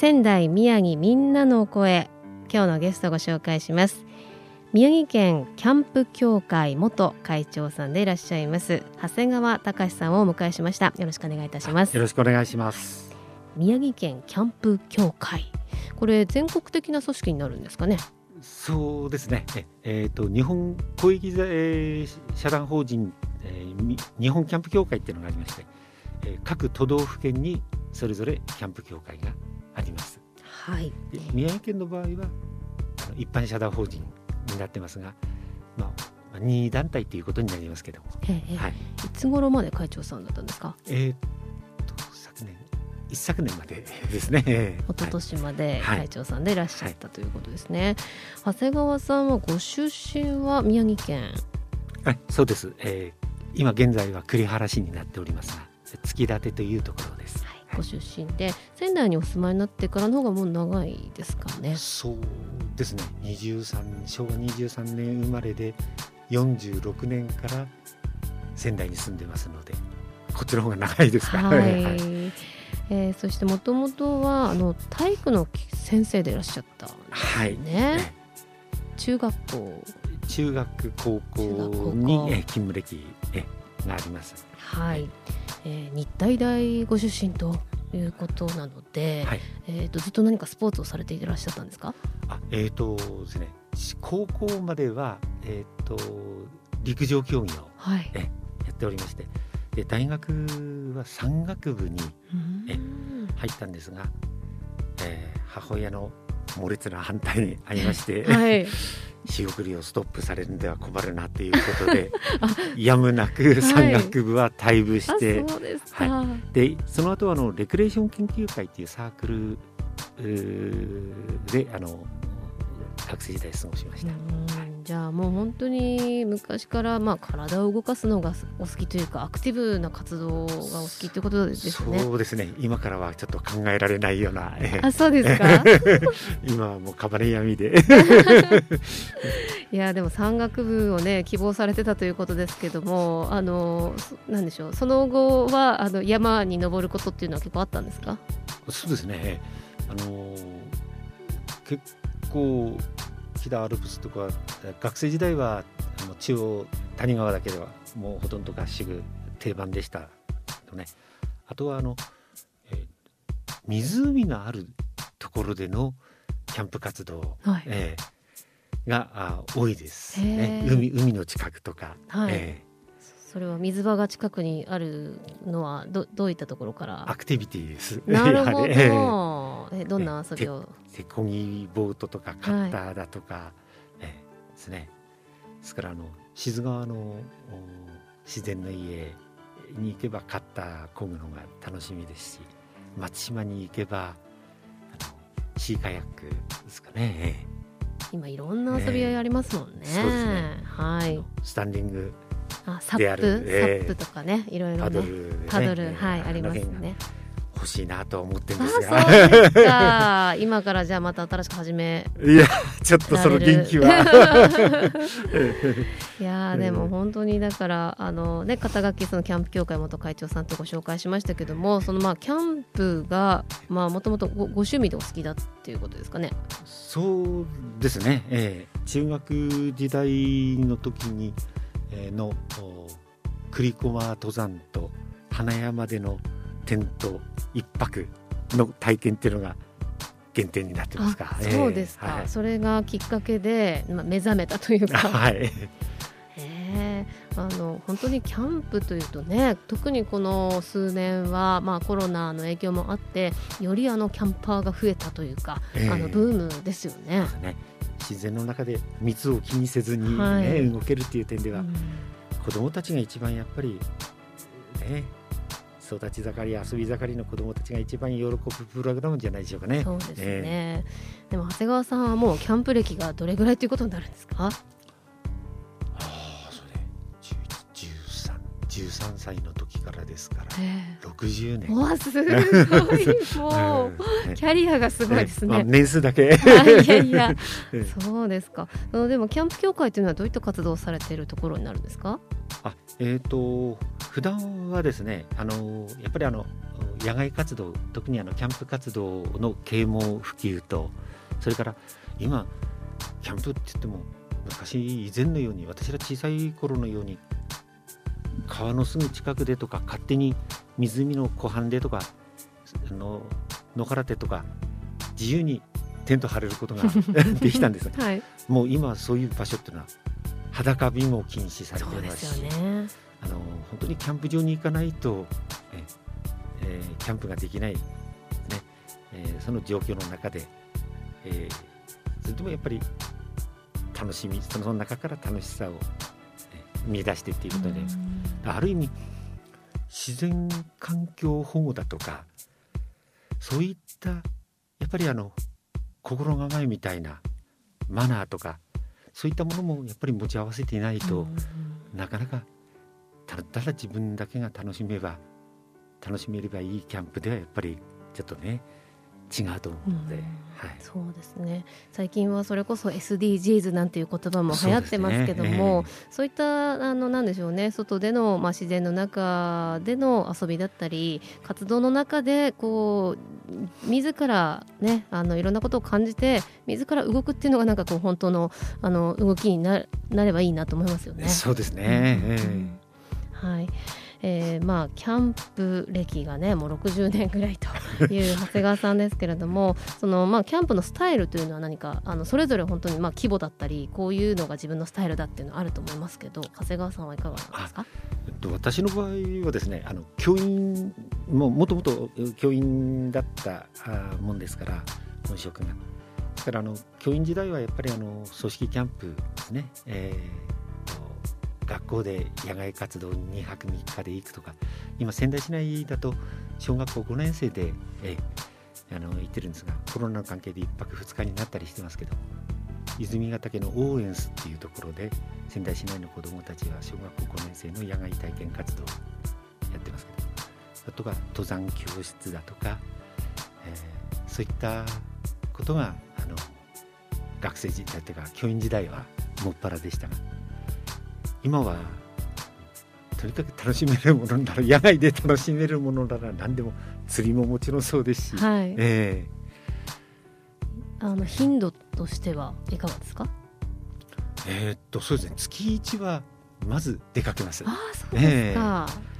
仙台宮城みんなの声。今日のゲストをご紹介します。宮城県キャンプ協会元会長さんでいらっしゃいます。長谷川隆さんをお迎えしました。よろしくお願いいたします。よろしくお願いします。宮城県キャンプ協会。これ全国的な組織になるんですかね？そうですね。えっ、ー、と日本公益、えー、社団法人、えー、日本キャンプ協会っていうのがありまして、えー、各都道府県にそれぞれキャンプ協会が。はい、宮城県の場合は一般社団法人になってますが、まあ、任意団体ということになりますけども、はい、いつ頃まで会長さんだったんですか？えー、っと昨年一昨年までですね。一昨年まで会長さんでいらっしゃった、ということですね、長谷川さんはご出身は宮城県？はいそうです、えー、今現在は栗原市になっておりますが月立というところです、ご出身で仙台にお住まいになってからの方がもう長いですかね。そうですね。23昭和23年生まれで46年から仙台に住んでますのでこっちの方が長いですか、はい、はい、えー、そしてもともとはあの体育の先生でいらっしゃったんですね、はい、中学校。中学高校に勤務歴があります。はい、えー、日体大ご出身ということなので、はい、えーと、ずっと何かスポーツをされていらっしゃったんですか？あえーとですね、高校までは、えーと、陸上競技を、はい、えやっておりましてで大学は山岳部にえ入ったんですが、えー、母親の猛烈な反対にありまして、はい、仕送りをストップされるんでは困るなということで やむなく山岳部は退部して、はい、はい、でその後はあのレクレーション研究会っていうサークルであの学生時代過ごしました。じゃあもう本当に昔からまあ体を動かすのがお好きというかアクティブな活動がお好きということですね。そうですね。今からはちょっと考えられないような。あ、そうですか？今はもうカバネ闇で。いやでも山岳部をね希望されてたということですけども、あのなんでしょう？その後はあの山に登ることっていうのは結構あったんですか？そうですね。あの結構北アルプスとか学生時代は中央谷川だけではもうほとんど合宿定番でしたとね。あとはあの、えー、湖のあるところでのキャンプ活動、はい、えー、があ多いですね。海海の近くとか、はい、えー。それは水場が近くにあるのはどどういったところから？アクティビティです。なるほど。えどんな遊びを？手こぎボートとかカッターだとか、はい、えですね。ですからあの静川の自然の家に行けばカッターこぐのが楽しみですし、松島に行けばあのシーカヤックですかね。今いろんな遊びありますもんね。ねそうですね。はい。スタンディングあサップ、えー、サップとかねいろいろねパドル、ね、パドルはいありますね欲しいなと思ってるんですが。すか。今からじゃあまた新しく始めいやちょっとその元気は。いやでも本当にだからあのね肩書きそのキャンプ協会元会長さんとご紹介しましたけどもそのまあキャンプがまあもともとごご趣味でお好きだっていうことですかね。そうですね、えー、中学時代の時にの栗駒登山と花山でのテント一泊の体験っていうのが原点になってますか。そうですか、はい、それがきっかけで、まあ、目覚めたというか。はい。えあの本当にキャンプというとね特にこの数年は、まあ、コロナの影響もあってよりあのキャンパーが増えたというか、えー、あのブームですよね。ね自然の中で密を気にせずにね、はい、動けるっていう点では、うん、子どもたちが一番やっぱりね育ち盛り遊び盛りの子どもたちが一番喜ぶプログラムじゃないでしょうかね。そうですね、えー、でも長谷川さんはもうキャンプ歴がどれぐらいということになるんですか？13歳の時からですから、えー、60年。わすごい。もうキャリアがすごいですね、まあ、年数だけ。いやいや そうですか。でもキャンプ協会というのはどういった活動をされているところになるんですか？あえっ、ー、と普段はですねあのやっぱりあの野外活動特にあのキャンプ活動の啓蒙普及とそれから今キャンプって言っても昔以前のように私ら小さい頃のように川のすぐ近くでとか勝手に湖の湖畔でとかあの野原手とか自由にテント張れることが できたんです、はい、もう今そういう場所っていうのは裸火も禁止されていますし、ね、あの本当にキャンプ場に行かないとえ、えー、キャンプができない。ね、えー、その状況の中で、えー、それでもやっぱり楽しみその中から楽しさを見出してっていうことで、ある意味自然環境保護だとかそういったやっぱりあの心構えみたいなマナーとかそういったものもやっぱり持ち合わせていないと、なかなかただただ自分だけが楽しめば楽しめればいいキャンプではやっぱりちょっとね違うと思うので、はい、そうですね。最近はそれこそ SDGs なんていう言葉も流行ってますけどもそう、ねえ。ー、そういったあのなんでしょうね。外での、まあ、自然の中での遊びだったり活動の中でこう自らねあのいろんなことを感じて自ら動くっていうのがなんかこう本当のあの動きにななればいいなと思いますよね。そうですね、うん。うん、はいえー、まあキャンプ歴がねもう60年ぐらいという長谷川さんですけれども そのまあキャンプのスタイルというのは何かあのそれぞれ本当にまあ規模だったりこういうのが自分のスタイルだっていうのはあると思いますけど長谷川さんはいかがですか？えっと私の場合はですねあの教員ももともと教員だったもんですから本職が。だからあの教員時代はやっぱりあの組織キャンプですね、えー学校で野外活動2泊3日で行くとか今仙台市内だと小学校5年生で、えあの行ってるんですがコロナの関係で1泊2日になったりしてますけど泉ヶ岳のオーエンスっていうところで仙台市内の子どもたちは小学校5年生の野外体験活動をやってますけどあとは登山教室だとか、えー、そういったことがあの学生時代というか教員時代はもっぱらでしたが今はとにかく楽しめるものなら野外で楽しめるものなら何でも釣りももちろんそうですし、はい、えー、あの頻度としてはいかがですか？えー、っとそうですね。月一はまず出かけます。あそうですか、えー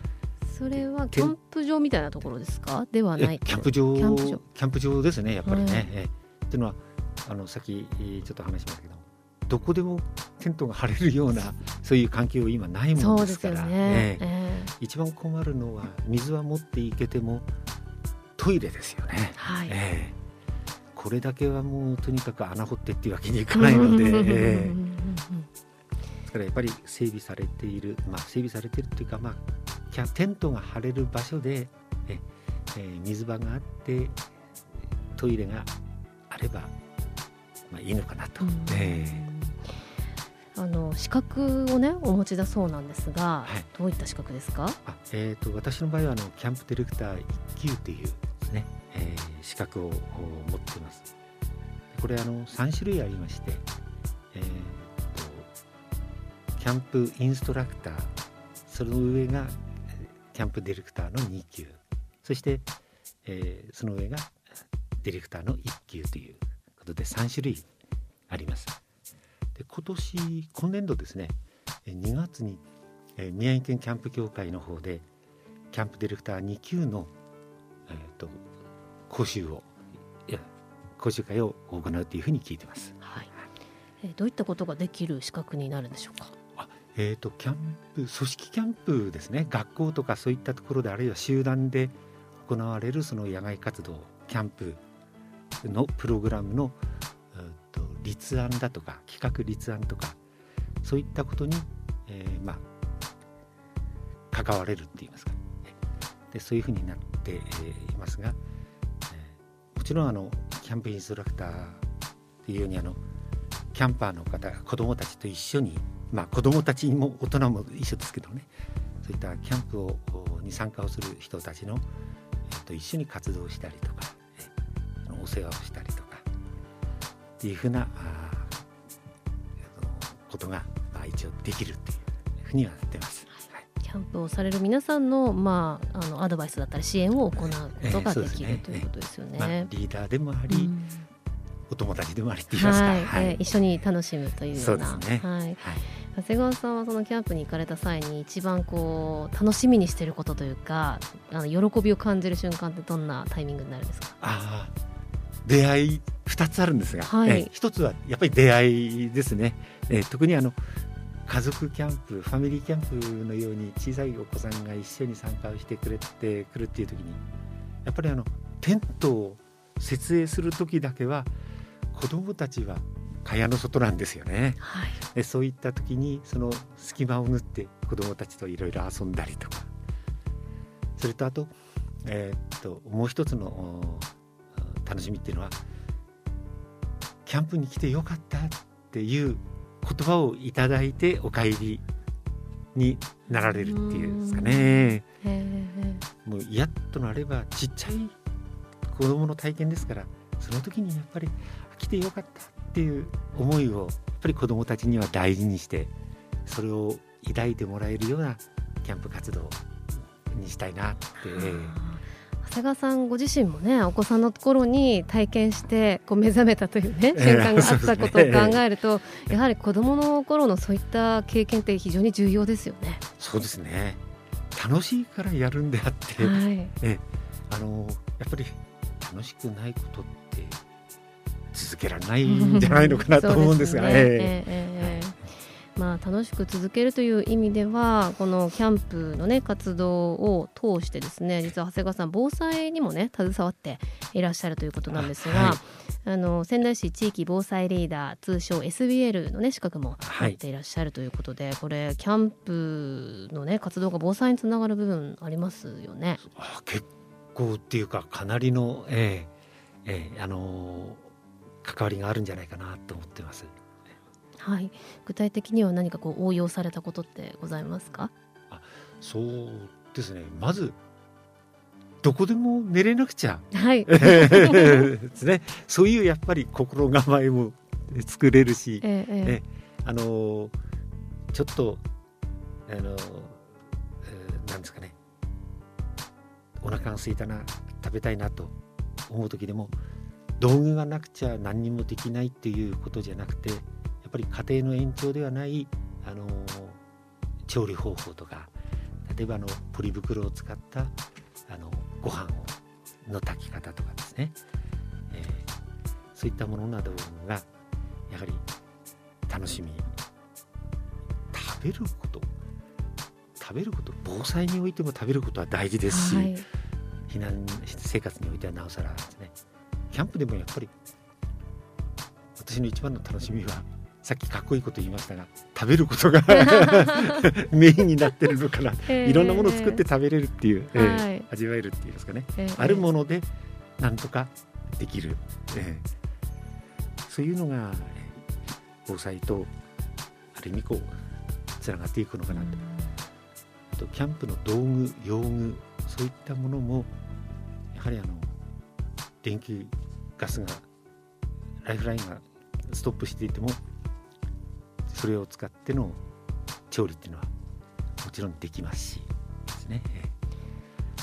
それはキャンプ場みたいなところですか？ではない。キャンプ場キャンプ場。ですねやっぱりね。はい、え。っていうのはあのさっきちょっと話しましたけどどこでもテントが張れるようなそういう環境今ないものですから。ね、え。ー、一番困るのは水は持っていけてもトイレですよね。はい。えー、これだけはもうとにかく穴掘ってっていうわけにいかないので。えーだからやっぱり整備されている、まあ、整備されているっていうか、まあ、テントが張れる場所でえ、えー、水場があってトイレがあれば、まあ、いいのかなと。えーあの資格をねお持ちだそうなんですが、はい、どういった資格ですか？あ、えーと、私の場合はあのキャンプディレクター1級というですね、えー、資格を持っています。これあの3種類ありまして、えーと、キャンプインストラクターその上がキャンプディレクターの2級そして、えー、その上がディレクターの1級ということで3種類あります。で今年今年度ですね2月に宮城県キャンプ協会の方でキャンプディレクター2級の、えーと、講習をいや講習会を行うというふうに聞いてます。はい、えー、どういったことができる資格になるんでしょうか？あえーと、キャンプ組織キャンプですね学校とかそういったところであるいは集団で行われるその野外活動キャンプのプログラムの立案だとか企画立案とかそういったことに、えー、まあ関われるって言いますか。でそういうふうになっていますが、えー、もちろんあのキャンプインストラクターっていうようにあのキャンパーの方子どもたちと一緒にまあ子どもたちも大人も一緒ですけどねそういったキャンプをに参加をする人たちの、えー、と一緒に活動したりとか、えー、お世話をしたりとかっていうふうなあことが、まあ、一応できるっていうふうにはなってます。キャンプをされる皆さんの,、まあ、あのアドバイスだったり支援を行うことができる、えー、ということですよね。まあ、リーダーでもあり、うん、お友達でもありって言いますか、はい。はい、えー、一緒に楽しむというような。そうね、はい、はい。長谷川さんはそのキャンプに行かれた際に一番こう楽しみにしていることというかあの喜びを感じる瞬間ってどんなタイミングになるんですか？あ出会い2つあるんですが、はい、え1つはやっぱり出会いですね、え特にあの家族キャンプファミリーキャンプのように小さいお子さんが一緒に参加をしてくれてくるっていう時にやっぱりあのテントを設営する時だけは子どもたちは蚊帳の外なんですよね、はい、でそういった時にその隙間を縫って子どもたちといろいろ遊んだりとか。それとあと,、えー、っともう一つの楽しみっていうのはキャンプに来てよかったっていう言葉をいただいてお帰りになられるっていうんですかね。もうやっとなればちっちゃい子供の体験ですからその時にやっぱり来てよかったっていう思いをやっぱり子供たちには大事にしてそれを抱いてもらえるようなキャンプ活動にしたいなって。長谷川さんご自身もねお子さんの頃に体験してこう目覚めたというね瞬間があったことを考えると、やはり子どもの頃のそういった経験って非常に重要ですよね。そうですね。楽しいからやるんであって、はい、えあのやっぱり楽しくないことって続けられないんじゃないのかなと思うんですが。ね。ええ。ーまあ、楽しく続けるという意味ではこのキャンプの、ね、活動を通してですね実は長谷川さん防災にもね携わっていらっしゃるということなんですが、はい、あの仙台市地域防災リーダー通称 SBL の、ね、資格も持っていらっしゃるということで、はい、これキャンプの、ね、活動が防災につながる部分ありますよね？あ結構っていうかかなりの、えーえー、あのー、関わりがあるんじゃないかなと思ってます。はい、具体的には何かこう応用されたことってございますか？あそうですね。まずどこでも寝れなくちゃ、はい、ですね、そういうやっぱり心構えも 作れるし、えええあのちょっとあの、えー、なんですかね。お腹が空いたな食べたいなと思う時でも道具がなくちゃ何にもできないっていうことじゃなくてっぱり家庭の延長ではないあの調理方法とか例えばあのポリ袋を使ったあのご飯をの炊き方とかですね、えー、そういったものなどがやはり楽しみ。食べること食べること防災においても食べることは大事ですし、はい、避難生活においてはなおさらですね。キャンプでもやっぱり私の一番の楽しみはさっきかっこいいこと言いましたが食べることが メインになってるのかな、えー、いろんなものを作って食べれるっていう、えー、はい、味わえるっていうんですかね、えー、あるものでなんとかできる、えー、そういうのが防災とある意味こうつながっていくのかなと。あとキャンプの道具用具そういったものもやはりあの電気ガスがライフラインがストップしていてもそれを使っての調理っていうのはもちろんできますしですね。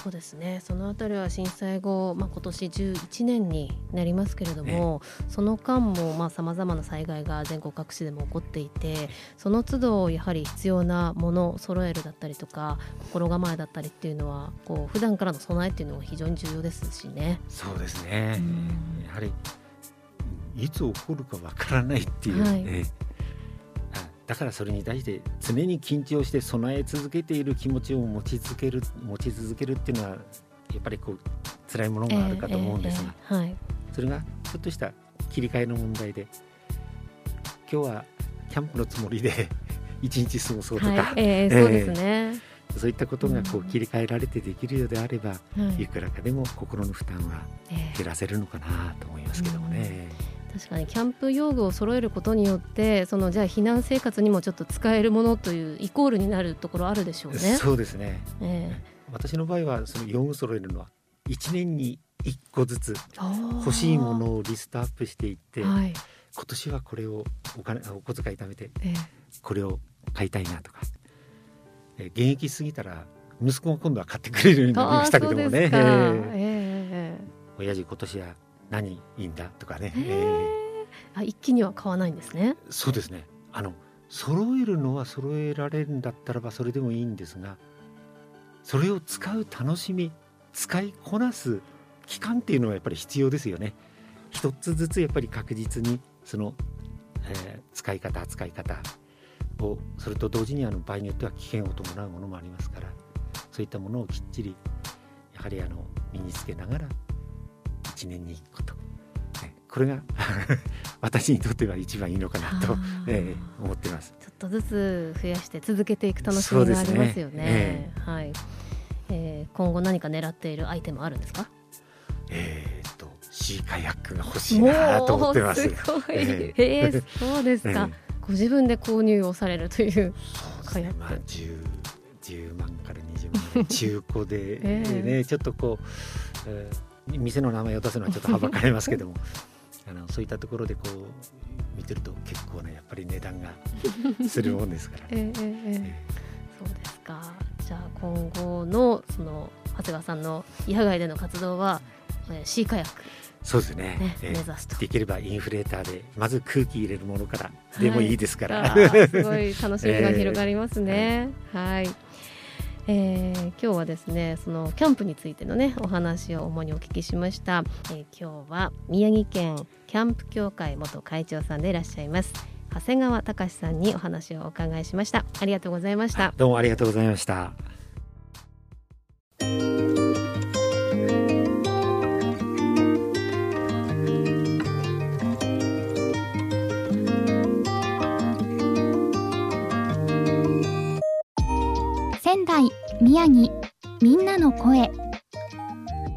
そうですね。そのあたりは震災後、まあ、今年11年になりますけれども、その間もさまざ、まな災害が全国各地でも起こっていてその都度やはり必要なものを揃えるだったりとか心構えだったりっていうのはこう普段からの備えっていうのは非常に重要ですしね。そうですね、やはりいつ起こるかわからないっていう、はい、だからそれに対して常に緊張して備え続けている気持ちを持ち続ける持ち続けるっていうのはやっぱりこう辛いものがあるかと思うんですが、えーえーはい、それがちょっとした切り替えの問題で今日はキャンプのつもりで 一日過ごそうとか、はいえー、そうですね、そういったことがこう切り替えられてできるようであれば、はい。いくらかでも心の負担はええ。減らせるのかなと思いますけどもね。確かにキャンプ用具を揃えることによってそのじゃあ避難生活にもちょっと使えるものというイコールになるところあるでしょうね。そうですね。え私の場合はその用具揃えるのは1年に1個ずつえ欲しいものをリストアップしていって、はい。今年はこれをお金お小遣い貯めてえこれを買いたいなとか、えー現役過ぎたら息子が今度は買ってくれるようえになりましたけどもね。親父今年は何いいんだとかね、えええあ一気には買わないんですね。ーそうですね。あの揃えるのは揃えられるんだったらばそれでもいいんですがそれを使う楽しみ使いこなす期間っていうのはやっぱり必要ですよね。一つずつやっぱり確実にその、えー使い方扱い方をそれと同時にあの場合によっては危険を伴うものもありますからそういったものをきっちりやはりあの身につけながら1年に1個と、ねこれが 私にとっては一番いいのかなとえー思ってます。ちょっとずつ増やして続けていく楽しみがありますよね。ねえはい、えー今後何か狙っているアイテムあるんですか？えーっとシーカヤックが欲しいなと思ってます。すごい。ええーそうですか、えご自分で購入をされるという。カヤックまあ十十万から二十万中古で ええね、ちょっとこう、えー店の名前を出すのはちょっとはばかれますけども、あのそういったところでこう見てると結構ねやっぱり値段がするもんですから。えーえーえーえそうですか。じゃあ今後のその長谷川さんの野外での活動は、えーシーカヤックそうですね。ね、えー目指すと。できればインフレーターでまず空気入れるものからでもいいですから。あーすごい楽しみが広がりますね。はい。えー今日はですねそのキャンプについてのねお話を主にお聞きしました、えー今日は宮城県キャンプ協会元会長さんでいらっしゃいます。長谷川隆さんにお話をお伺いしました。ありがとうございました。どうもありがとうございました。仙台宮城みんなの声。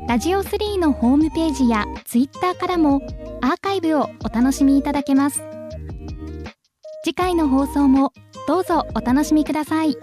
ラジオ3のホームページやツイッターからもアーカイブをお楽しみいただけます。次回の放送もどうぞお楽しみください。